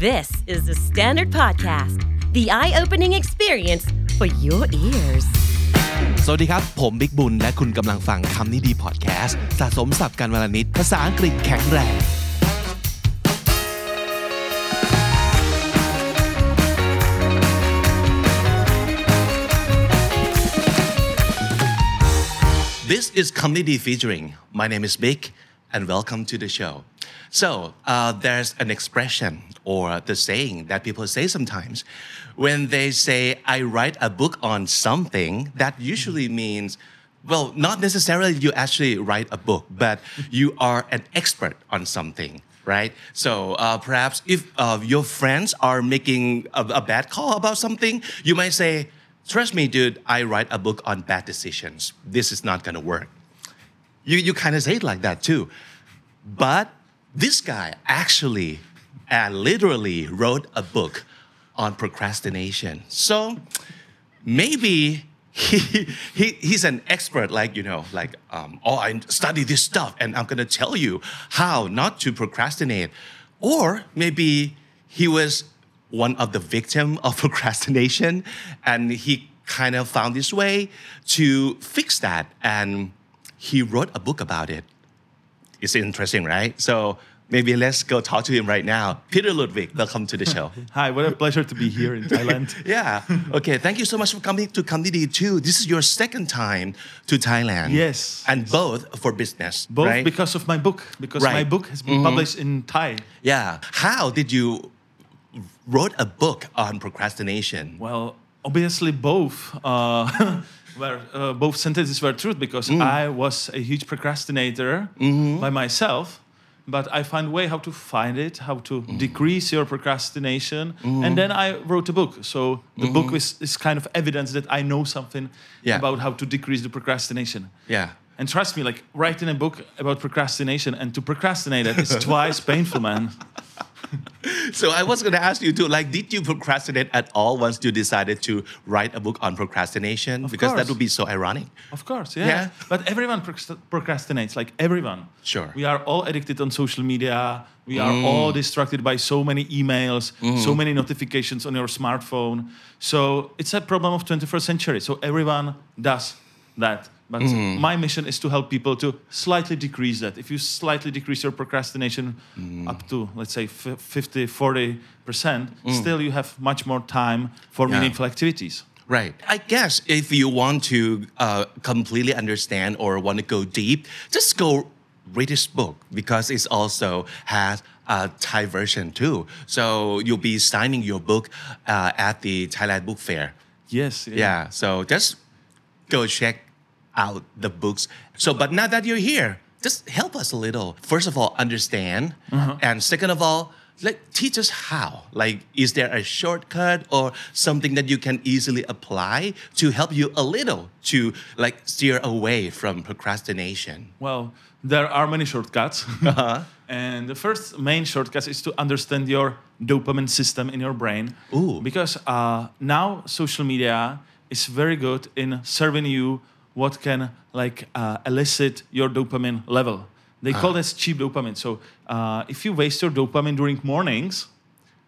This is the Standard Podcast, the eye opening experience for your ears. สวัสดีครับ ผมบิ๊กบุญ และคุณกำลังฟังคำนี้ดีพอดแคสต์สะสมสับกันวลนิด ภาษาอังกฤษแข็งแรง This is Comedy Featuring. My name is Vic, and welcome to the show. So, uh, there's an expression or the saying that people say sometimes when they say, I write a book on something, that usually means, well, not necessarily you actually write a book, but you are an expert on something. Right, so uh, perhaps if uh, your friends are making a, a bad call about something, you might say, Trust me, dude, I write a book on bad decisions. This is not gonna work. You, you kind of say it like that too. But this guy actually and literally wrote a book on procrastination. So maybe he, he he's an expert, like you know, like um, oh, I study this stuff, and I'm gonna tell you how not to procrastinate. Or maybe he was one of the victim of procrastination, and he kind of found his way to fix that, and he wrote a book about it. It's interesting, right? So maybe let's go talk to him right now. Petr Ludwig, welcome to the show. Hi, what a pleasure to be here in Thailand. yeah. Okay. Thank you so much for coming to Kamdidi too. This is your second time to Thailand. Yes. And both for business. Both right? because of my book, because Right. my book has been published in Thai. Yeah. How did you wrote a book on procrastination? Well, obviously both uh, were uh, both sentences were true because mm. I was a huge procrastinator mm-hmm. by myself. But I find way how to find it, how to mm. decrease your procrastination, mm-hmm. and then I wrote a book. So the book mm-hmm. is, is kind of evidence that I know something Yeah. about how to decrease the procrastination. Yeah. And trust me, like writing a book about procrastination and to procrastinate it is twice painful, man. So I was going to ask you too, like, did you procrastinate at all once you decided to write a book on procrastination? because that would be so ironic. Of course, yeah. Yeah. But everyone procrastinates, like everyone. Sure. We are all addicted on social media. We are mm. all distracted by so many emails, so mm. many notifications on your smartphone. So it's a problem of 21st century. So everyone does that. But my mission is to help people to slightly decrease that. If you slightly decrease your procrastination up to, let's say, f- 50, 40%, still you have much more time for Yeah. meaningful activities. Right. I guess if you want to uh, completely understand or want to go deep, just go read this book because it also has a Thai version too. So you'll be signing your book uh, at the Thailand Book Fair. Yes. Yeah. So just go check out the books. So, but now that you're here, just help us a little. First of all, understand, and second of all, let teach us how. Like, is there a shortcut or something that you can easily apply to help you a little to like steer away from procrastination? Well, there are many shortcuts. Uh-huh. and the first main shortcut is to understand your dopamine system in your brain. Ooh. Because uh, now social media is very good in serving you what can like uh, elicit your dopamine level. They Ah. call this cheap dopamine. So uh, if you waste your dopamine during mornings,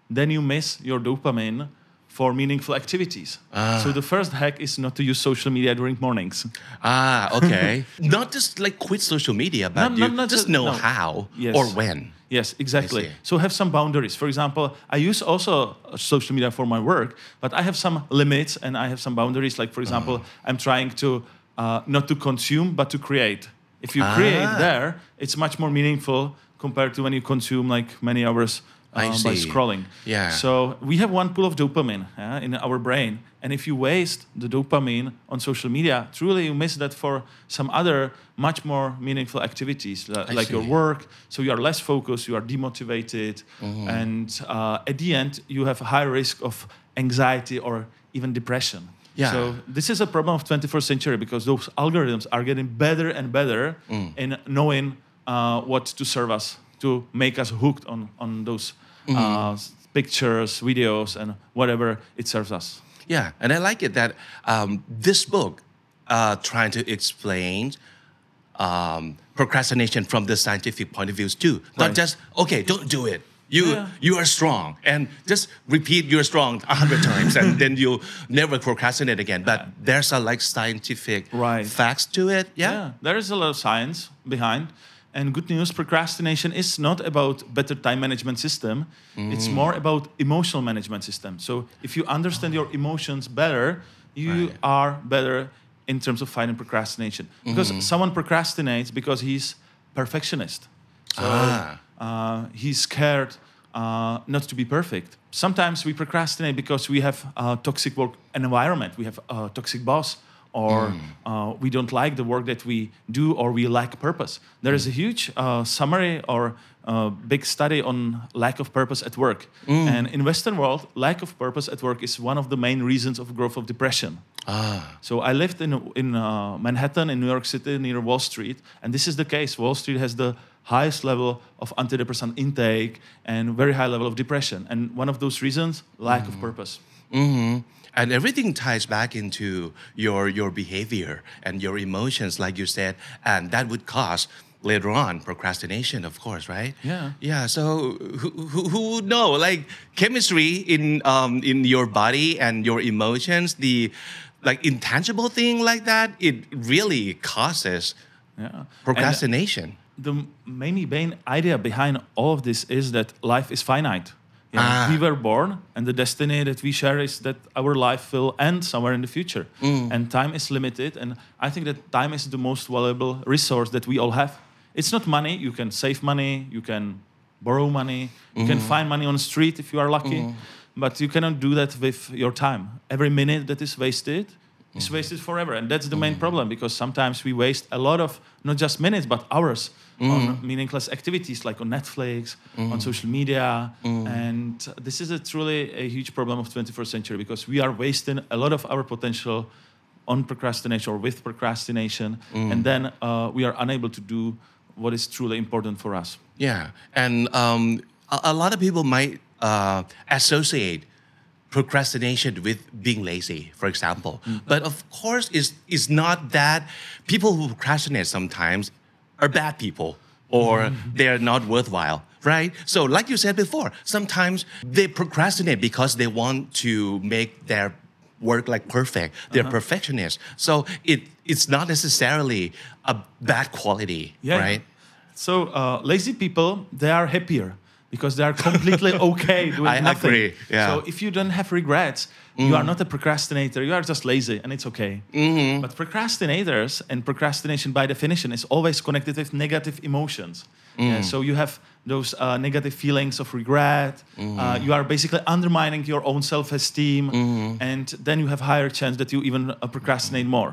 then you miss your dopamine for meaningful activities. Ah. So the first hack is not to use social media during mornings. Ah, okay. not just like quit social media, but No, you no, no, just know no. how Yes. or when. Yes, exactly. So have some boundaries. For example, I use also uh, social media for my work, but I have some limits and I have some boundaries. Like for example, Uh-huh. I'm trying to uh, not to consume but to create. If you create Ah. there, it's much more meaningful compared to when you consume like many hours uh, by scrolling. Yeah. So we have one pool of dopamine uh, in our brain, and if you waste the dopamine on social media, truly you miss that for some other much more meaningful activities uh, like your see. work. So you are less focused, you are demotivated, Mm-hmm. and uh, at the end you have a high risk of anxiety or even depression. Yeah. So this is a problem of 21st century because those algorithms are getting better and better Mm. in knowing uh, what to serve us to make us hooked on on those Mm-hmm. uh, pictures, videos, and whatever it serves us. Yeah, and I like it that um, this book uh, trying to explain um, procrastination from the scientific point of views too. Not Right. just okay, don't do it. You Yeah. you are strong, and just repeat you're strong a hundred times, and then you never procrastinate again. But there's a like scientific Right. facts to it. Yeah. there is a lot of science behind. And good news, procrastination is not about better time management system. It's Mm. more about emotional management system. So if you understand your emotions better, you Right. are better in terms of fighting procrastination. Because Mm-hmm. someone procrastinates because he's perfectionist. So Ah. Uh, he's scared uh, not to be perfect. Sometimes we procrastinate because we have a toxic work environment. We have a toxic boss, or Mm. uh, we don't like the work that we do, or we lack purpose. There is a huge uh, summary or uh, big study on lack of purpose at work. Mm. And in Western world, lack of purpose at work is one of the main reasons of growth of depression. Ah. So I lived in in uh, Manhattan, in New York City, near Wall Street, and this is the case. Wall Street has the highest level of antidepressant intake and very high level of depression. And one of those reasons, lack of purpose. hmm And everything ties back into your your behavior and your emotions, like you said, and that would cause later on procrastination, of course, right? Yeah. Yeah. So who, who, who would know? Like chemistry in um, in your body and your emotions, the like intangible thing like that, it really causes Yeah. And procrastination. The main main idea behind all of this is that life is finite. You know, Ah. We were born, and the destiny that we share is that our life will end somewhere in the future. Mm. And time is limited, and I think that time is the most valuable resource that we all have. It's not money. You can save money, you can borrow money, you can mm-hmm. find money on the street if you are lucky, mm. but you cannot do that with your time. Every minute that is wasted is wasted forever, and that's the main problem because sometimes we waste a lot of not just minutes but hours on meaningless activities like on Netflix, on social media, and this is a truly a huge problem of 21st century because we are wasting a lot of our potential on procrastination or with procrastination, and then uh, we are unable to do what is truly important for us. Yeah, and um, a, a lot of people might uh, associate procrastination with being lazy, for example. Mm. But of course, it's, it's not that people who procrastinate sometimes are bad people or mm-hmm. they're not worthwhile, right? So, like you said before, sometimes they procrastinate because they want to make their work like perfect. They're uh-huh. perfectionists. So it it's not necessarily a bad quality, Yeah. right? So uh, lazy people, they are happier because they are completely okay doing I nothing. agree, yeah. So if you don't have regrets, you are not a procrastinator. You are just lazy, and it's okay. But procrastinators and procrastination, by definition, is always connected with negative emotions. Yeah, so you have those uh, negative feelings of regret. Uh, you are basically undermining your own self-esteem, and then you have higher chance that you even uh, procrastinate more.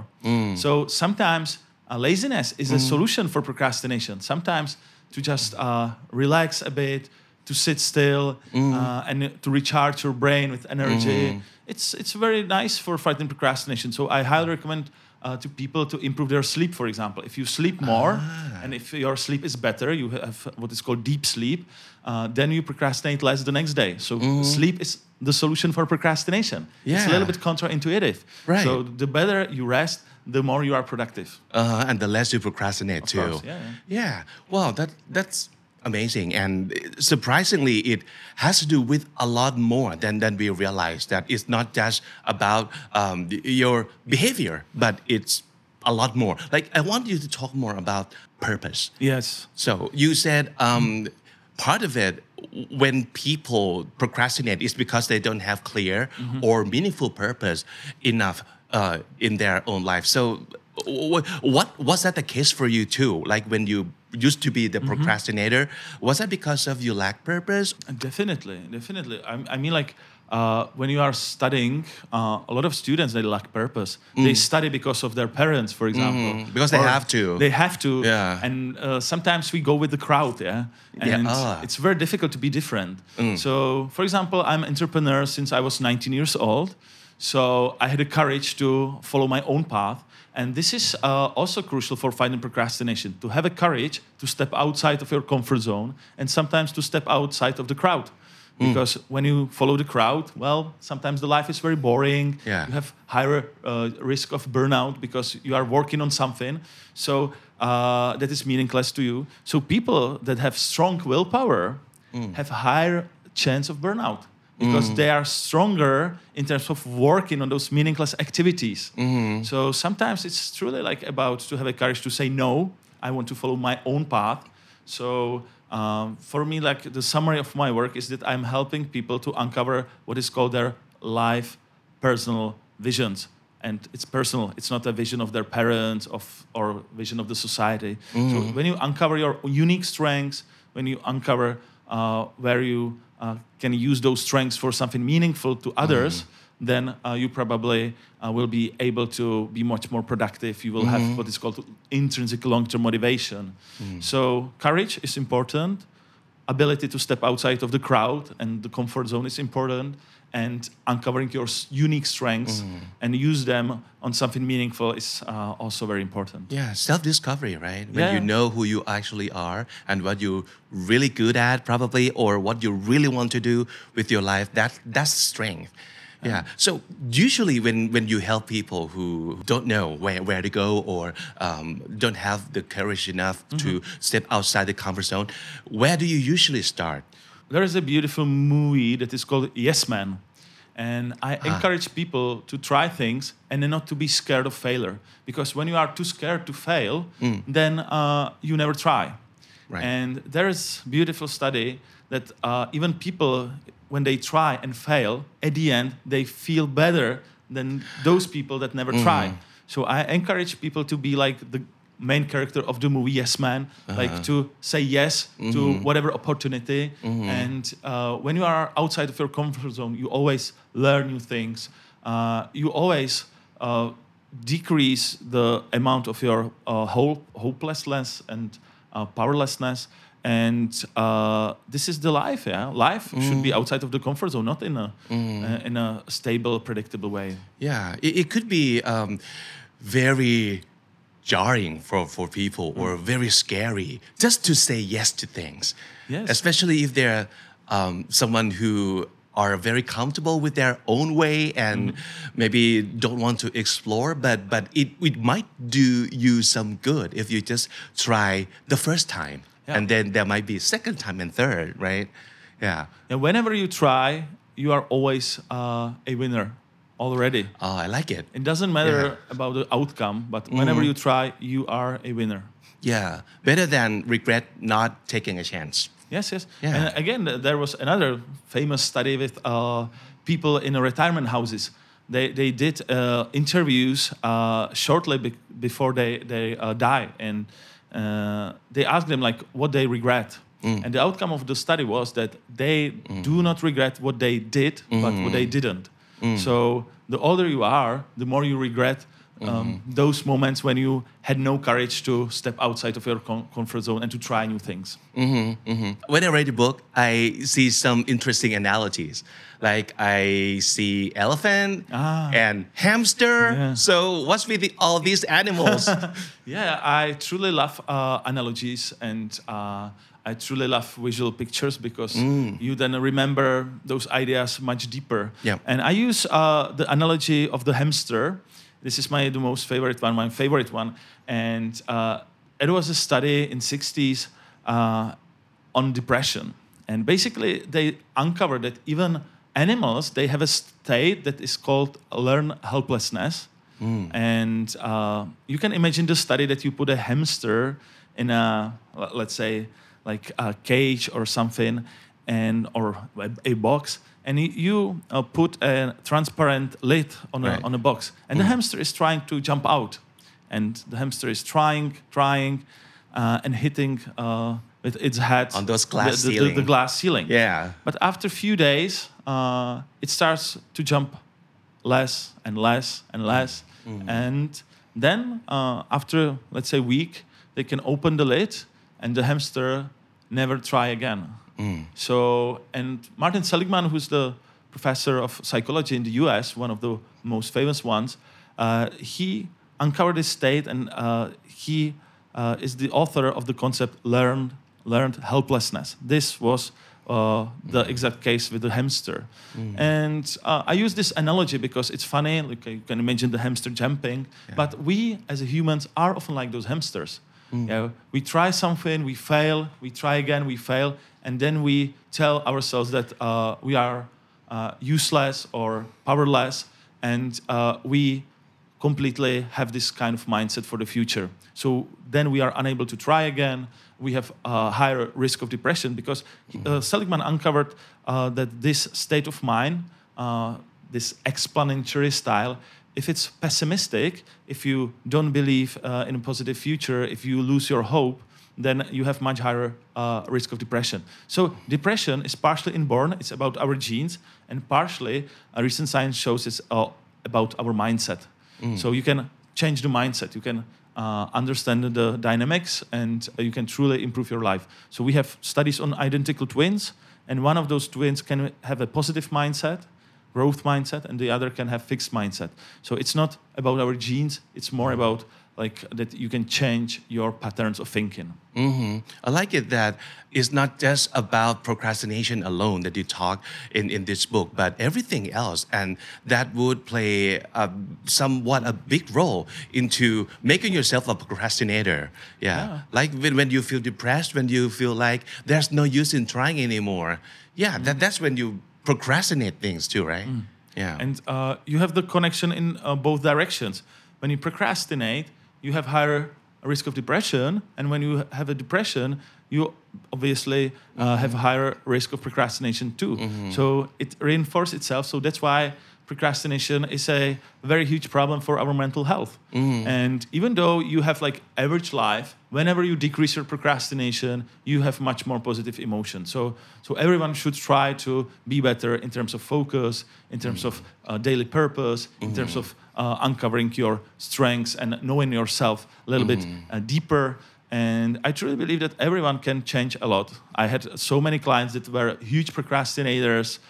So sometimes uh, laziness is a solution for procrastination. Sometimes to just uh, relax a bit, to sit still, uh, and to recharge your brain with energy. It's it's very nice for fighting procrastination. So I highly recommend. Uh, to people to improve their sleep, for example. If you sleep more and if your sleep is better, you have what is called deep sleep, uh, then you procrastinate less the next day. So sleep is the solution for procrastination. It's a little bit counterintuitive. Right. So the better you rest, the more you are productive. uh, and the less you procrastinate too. course, yeah, yeah. Wow, that that's amazing, and surprisingly, it has to do with a lot more than than we realize. That it's not just about um, your behavior, but it's a lot more. Like I want you to talk more about purpose. Yes. So you said um, part of it when people procrastinate is because they don't have clear or meaningful purpose enough uh, in their own life. So what was that the case for you too? Like when you used to be the procrastinator, was that because of you lack purpose? Definitely, definitely. I, I mean, like uh, when you are studying, uh, a lot of students they lack purpose. They study because of their parents, for example, Because they have to. They have to. Yeah. And uh, sometimes we go with the crowd, yeah. Yeah, And ah. it's very difficult to be different. So, for example, I'm an entrepreneur since I was 19 years old. So I had the courage to follow my own path. And this is uh, also crucial for fighting procrastination to have a courage to step outside of your comfort zone and sometimes to step outside of the crowd. Because when you follow the crowd, well, sometimes the life is very boring. Yeah. You have higher uh, risk of burnout because you are working on something. So uh, that is meaningless to you. So people that have strong willpower, have higher chance of burnout because they are stronger in terms of working on those meaningless activities. So sometimes it's truly like about to have a courage to say no. I want to follow my own path. So um, for me, like the summary of my work is that I'm helping people to uncover what is called their life personal visions. And it's personal. It's not a vision of their parents of, or vision of the society. So when you uncover your unique strengths, when you uncover uh, where you can use those strengths for something meaningful to others, then uh, you probably uh, will be able to be much more productive. You will have what is called intrinsic long-term motivation. So courage is important. Ability to step outside of the crowd and the comfort zone is important. And uncovering your unique strengths and use them on something meaningful is uh, also very important. Yeah, self-discovery, right? When Yeah. you know who you actually are and what you're really good at, probably, or what you really want to do with your life. That that's strength. Yeah. So usually, when when you help people who don't know where, where to go or um, don't have the courage enough to step outside the comfort zone, where do you usually start? There is a beautiful movie that is called Yes Man. And I encourage people to try things and then not to be scared of failure. Because when you are too scared to fail, then uh, you never try. Right. And there is beautiful study that uh, even people, when they try and fail, at the end, they feel better than those people that never try. So I encourage people to be like the main character of the movie Yes Man, like to say yes to whatever opportunity. And uh, when you are outside of your comfort zone, you always learn new things. Uh, you always uh, decrease the amount of your uh, hope, hopelessness and uh, powerlessness. And uh, this is the life. Yeah, life should be outside of the comfort zone, not in a uh, in a stable, predictable way. Yeah, it, it could be um, very jarring for, for people or very scary just to say yes to things. Yes. Especially if they're um, someone who are very comfortable with their own way and maybe don't want to explore, but, but it, it might do you some good if you just try the first time. Yeah. And then there might be second time and third, right? Yeah. And whenever you try, you are always uh, a winner already. Oh, I like it. It doesn't matter about the outcome, but whenever you try, you are a winner. Yeah. Better than regret not taking a chance. Yes, yes. Yeah. And again, there was another famous study with uh, people in retirement houses. They, they did uh, interviews uh, shortly be- before they, they uh, die, and uh, they asked them like what they regret. And the outcome of the study was that they do not regret what they did, but what they didn't. So the older you are, the more you regret um, those moments when you had no courage to step outside of your com- comfort zone and to try new things. when I read the book, I see some interesting analogies. Like I see elephant Ah. and hamster. Yeah. So what's with the, all these animals? Yeah, I truly love uh, analogies and uh, I truly love visual pictures because you then remember those ideas much deeper. Yeah. And I use uh, the analogy of the hamster. This is my the most favorite one, my favorite one. And uh, it was a study in 60s uh, on depression. And basically, they uncovered that even animals, they have a state that is called learn helplessness. And uh, you can imagine the study that you put a hamster in a, let's say, like a cage or something, and or a, a box, and you uh, put a transparent lid on a, Right. on a box, and the hamster is trying to jump out, and the hamster is trying, trying, uh, and hitting uh, with its head On those glass the, the- the- ceiling. the glass ceiling. yeah. But after a few days, uh, it starts to jump less and less and less. And then, uh, after let's say a week, they can open the lid and the hamster never try again. So, and Martin Seligman, who's the professor of psychology in the US, one of the most famous ones, uh, he uncovered this state and uh, he uh, is the author of the concept learned, learned helplessness. This was uh, the exact case with the hamster. And uh, I use this analogy because it's funny. Like you can imagine the hamster jumping. But we as humans are often like those hamsters. You know, we try something, we fail, we try again, we fail, and then we tell ourselves that uh, we are uh, useless or powerless, and uh, we completely have this kind of mindset for the future. So then we are unable to try again. We have a higher risk of depression because uh, Seligman uncovered uh, that this state of mind, uh, this explanatory style, if it's pessimistic, if you don't believe uh, in a positive future, if you lose your hope, then you have much higher uh, risk of depression. So depression is partially inborn; it's about our genes, and partially, uh, recent science shows it's uh, about our mindset. So you can change the mindset. You can uh, understand the dynamics, and uh, you can truly improve your life. So we have studies on identical twins, and one of those twins can have a positive mindset, growth mindset, and the other can have fixed mindset. So it's not about our genes; it's more mm-hmm. about like that you can change your patterns of thinking. hmm I like it that it's not just about procrastination alone that you talk in, in this book, but everything else. And that would play a, somewhat a big role into making yourself a procrastinator. Yeah. Yeah. Like when, when you feel depressed, when you feel like there's no use in trying anymore. Yeah, that, mm-hmm. that's when you procrastinate things too, right? Yeah. And uh, you have the connection in uh, both directions. When you procrastinate, you have higher risk of depression, and when you have a depression, you obviously uh, have a higher risk of procrastination too. So it reinforces itself. So that's why procrastination is a very huge problem for our mental health. And even though you have like average life, whenever you decrease your procrastination, you have much more positive emotion. So, so everyone should try to be better in terms of focus, in terms of uh, daily purpose, in terms of uh, uncovering your strengths and knowing yourself a little bit uh, deeper. And I truly believe that everyone can change a lot. I had so many clients that were huge procrastinators,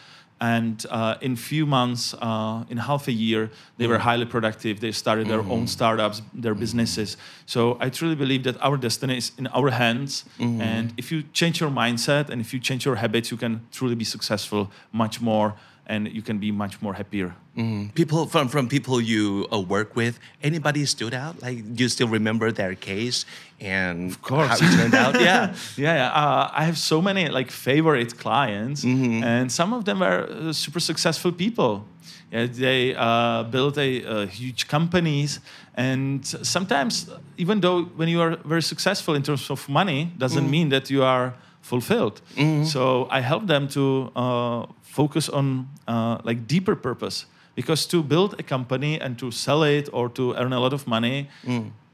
and uh, in few months, uh, in half a year, they were highly productive. They started their own startups, their businesses. So I truly believe that our destiny is in our hands. And if you change your mindset and if you change your habits, you can truly be successful much more, and you can be much more happier. Mm. People from from people you uh, work with, anybody stood out? Like you still remember their case and of course. how it turned out? yeah. yeah, yeah. Uh, I have so many like favorite clients, and some of them are uh, super successful people. Yeah, they uh, built a, uh, huge companies, and sometimes even though when you are very successful in terms of money, doesn't mean that you are fulfilled. So I help them to uh, focus on uh, like deeper purpose. Because to build a company and to sell it or to earn a lot of money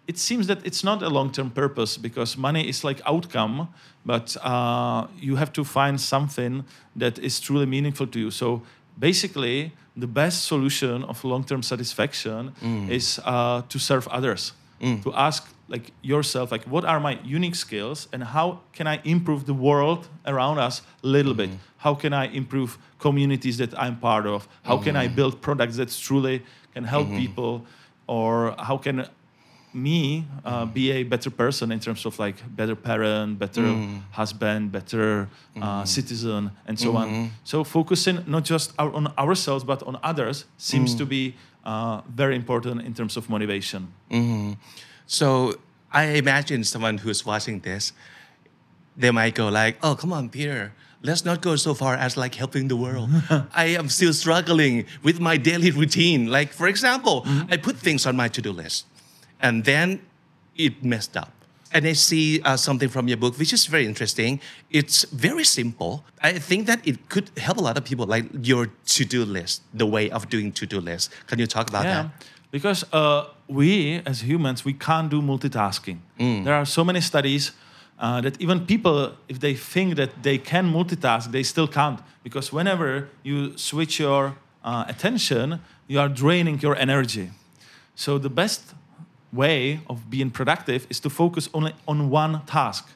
it seems that it's not a long-term purpose because money is like outcome but uh, you have to find something that is truly meaningful to you. So basically the best solution of long-term satisfaction is uh, to serve others to ask like yourself like what are my unique skills and how can i improve the world around us a little bit? Mm-hmm. How can i improve communities that i'm part of? How can i mm-hmm. build products that truly can help mm-hmm. people? Or how can me uh, be a better person in terms of like better parent better husband better uh, citizen and so on. So focusing not just our, on ourselves but on others seems mm. to be uh, very important in terms of motivation So I imagine someone who's watching this, they might go like, "Oh, come on, Petr." Let's not go so far as like helping the world. I am still struggling with my daily routine. Like, for example, I put things on my to do list and then it messed up. And I see uh, something from your book, which is very interesting. It's very simple. I think that it could help a lot of people, like your to do list, the way of doing to do list. Can you talk about that? Because uh, we as humans, we can't do multitasking. There are so many studies uh, that even people, if they think that they can multitask, they still can't. Because whenever you switch your uh, attention, you are draining your energy. So the best way of being productive is to focus only on one task.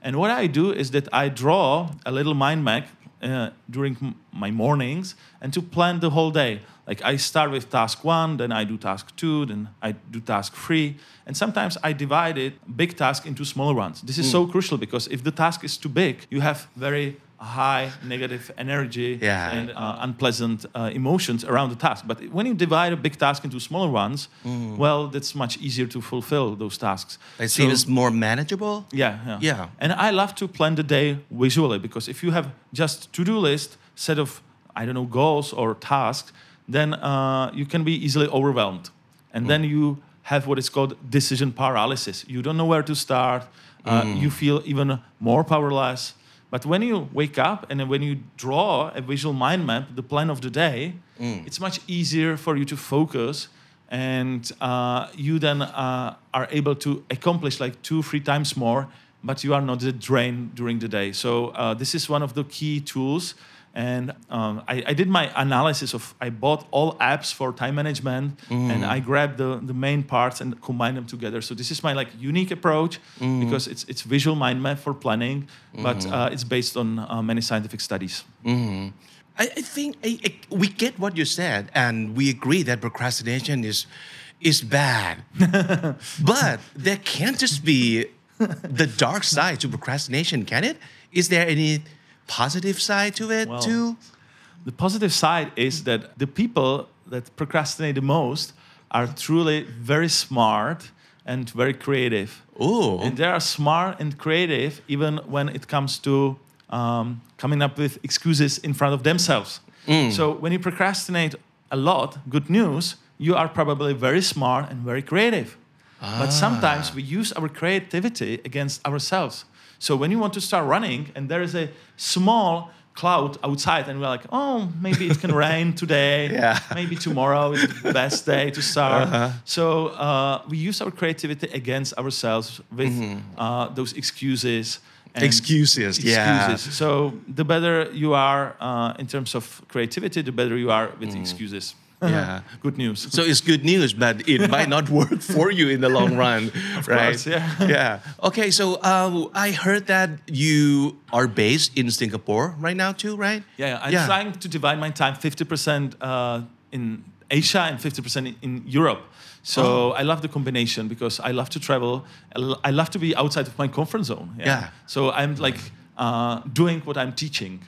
And what I do is that I draw a little mind map uh, during m- my mornings and to plan the whole day. Like I start with task one, then I do task two, then I do task three. And sometimes I divide it, big task, into smaller ones. This is so crucial because if the task is too big, you have very high negative energy Yeah. and uh, unpleasant uh, emotions around the task. But when you divide a big task into smaller ones, well, that's much easier to fulfill those tasks. It So- seems more manageable. yeah, yeah. Yeah. And I love to plan the day visually because if you have just to-do list set of I don't know goals or tasks, then uh, you can be easily overwhelmed, and then you have what is called decision paralysis. You don't know where to start. Uh, You feel even more powerless. But when you wake up and when you draw a visual mind map, the plan of the day, it's much easier for you to focus and uh, you then uh, are able to accomplish like two, three times more, but you are not drained during the day. So uh, this is one of the key tools. And um, I, I did my analysis of, I bought all apps for time management and I grabbed the, the main parts and combined them together. So this is my like unique approach because it's, it's visual mind map for planning, but uh, it's based on uh, many scientific studies. I, I think I, I, we get what you said, and we agree that procrastination is is bad. but there can't just be the dark side to procrastination, can it? Is there any positive side to it Well, too? The positive side is that the people that procrastinate the most are truly very smart and very creative. Ooh. And they are smart and creative even when it comes to um, coming up with excuses in front of themselves. So when you procrastinate a lot, good news, you are probably very smart and very creative. But sometimes we use our creativity against ourselves. So when you want to start running and there is a small cloud outside and we're like, oh, maybe it can rain today. Yeah. Maybe tomorrow is the best day to start. So uh, we use our creativity against ourselves with uh, those excuses. and Excuses, yeah. So the better you are uh, in terms of creativity, the better you are with excuses. Yeah. Good news. So it's good news, but it might not work for you in the long run, right? course, yeah. yeah. Okay, so uh, I heard that you are based in Singapore right now too, right? Yeah, I'm Yeah. trying to divide my time 50% uh, in Asia and 50% in, Europe. So Oh. I love the combination because I love to travel. I love to be outside of my comfort zone. Yeah. So I'm like uh, doing what I'm teaching.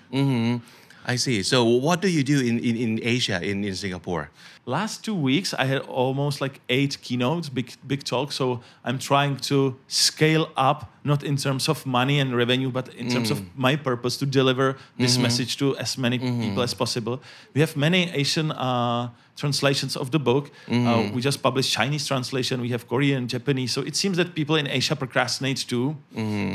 I see. So what do you do in, in, in Asia, in, in Singapore? Last two weeks, I had almost like eight keynotes, big big talks. So I'm trying to scale up, not in terms of money and revenue, but in terms of mm. my purpose to deliver this mm-hmm. message to as many mm-hmm. people as possible. We have many Asian uh, translations of the book. Uh, mm-hmm. we just published Chinese translation. We have Korean, Japanese. So it seems that people in Asia procrastinate too.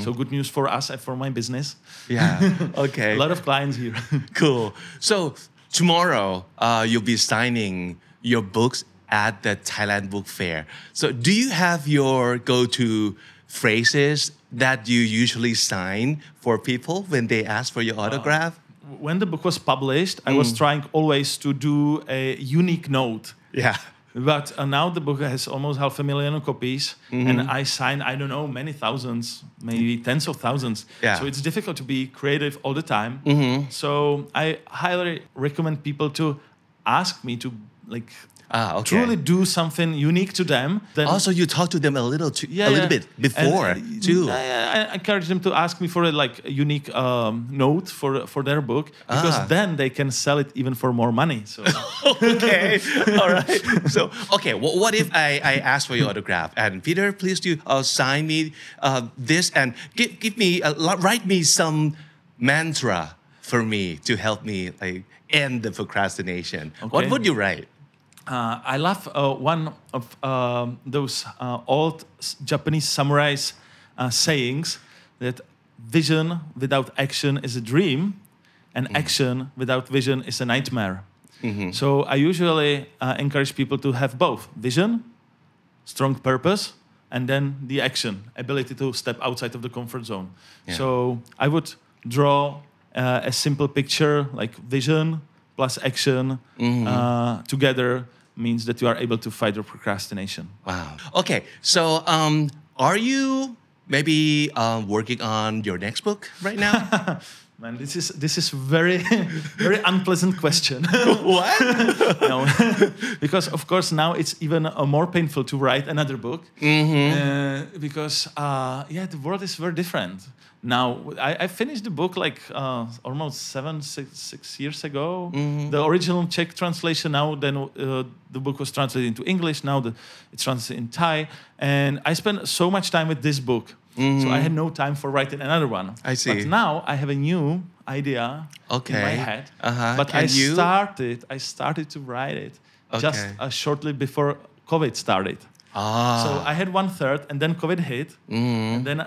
So good news for us and for my business. Yeah. okay. A lot of clients here. cool. So tomorrow uh, you'll be signing your books at the Thailand Book Fair. So do you have your go-to phrases that you usually sign for people when they ask for your autograph? when the book was published, I was trying always to do a unique note. yeah. But uh, now the book has almost half a million copies, and I sign I don't know many thousands, maybe tens of thousands. Yeah. So it's difficult to be creative all the time. So I highly recommend people to ask me to like Ah, okay. truly do something unique to them. Then Also, you talk to them a little too, yeah, a little yeah. bit before And, uh, too. I, I- encourage them to ask me for a like unique um, note for for their book because Ah. then they can sell it even for more money. So okay. All right. So, okay. wh- what if I, I ask for your autograph and Petr, please do uh, sign me uh, this and give, give me, uh, write me some mantra for me to help me like end the procrastination. What would you write? Uh, I love uh, one of um, those uh, old Japanese samurais uh, sayings that vision without action is a dream, and action without vision is a nightmare. So I usually uh, encourage people to have both vision, strong purpose, and then the action, ability to step outside of the comfort zone. Yeah. So I would draw uh, a simple picture like vision plus action uh, together means that you are able to fight your procrastination. Wow. Okay. So, um, are you maybe um, working on your next book right now? Man, this is this is very very unpleasant question. What? no, because of course now it's even uh, more painful to write another book Mm-hmm. uh, because uh, yeah, the world is very different. Now I, I finished the book like uh, almost seven six, six years ago. Mm-hmm. The original Czech translation. Now then uh, the book was translated into English. Now the, it's translated in Thai, and I spent so much time with this book. So I had no time for writing another one. Mm-hmm. I see. But now I have a new idea okay. in my head. Uh-huh. But Can I you- started. I started to write it just uh, shortly before COVID started. Ah. So I had one third, and then COVID hit, Mm. and then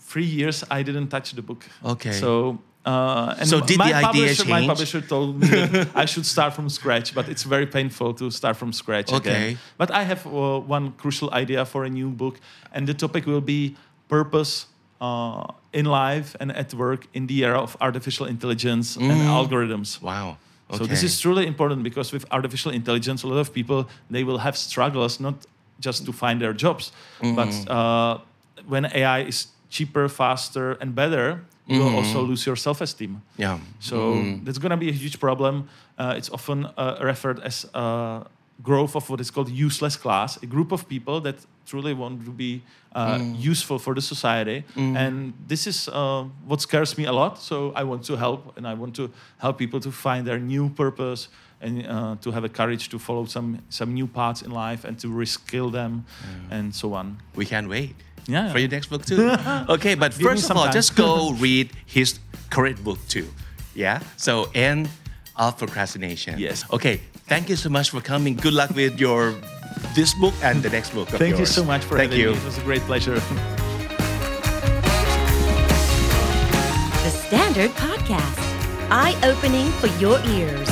three years I didn't touch the book. Okay. So. Uh, and So did my the idea publisher, My publisher told me that I should start from scratch, but it's very painful to start from scratch Okay. again. But I have uh, one crucial idea for a new book, and the topic will be purpose uh, in life and at work in the era of artificial intelligence and algorithms. wow. Okay. So this is truly important because with artificial intelligence, a lot of people they will have struggles not just to find their jobs, but uh, when AI is cheaper, faster, and better, you will also lose your self-esteem. yeah. So that's going to be a huge problem. Uh, it's often uh, referred as uh, growth of what is called useless class, a group of people that truly want to be uh, useful for the society. And this is uh, what scares me a lot. So I want to help, and I want to help people to find their new purpose and uh, to have a courage to follow some some new paths in life and to reskill them and so on. We can't wait. Yeah. For your next book too. okay, but Give first of all, time. just go read his current book too. Yeah. So end of procrastination. Yes. Okay. Thank you so much for coming. Good luck with your this book and the next book. Of Thank you so much for Thank having you. me. It was a great pleasure. The Standard Podcast, eye opening for your ears.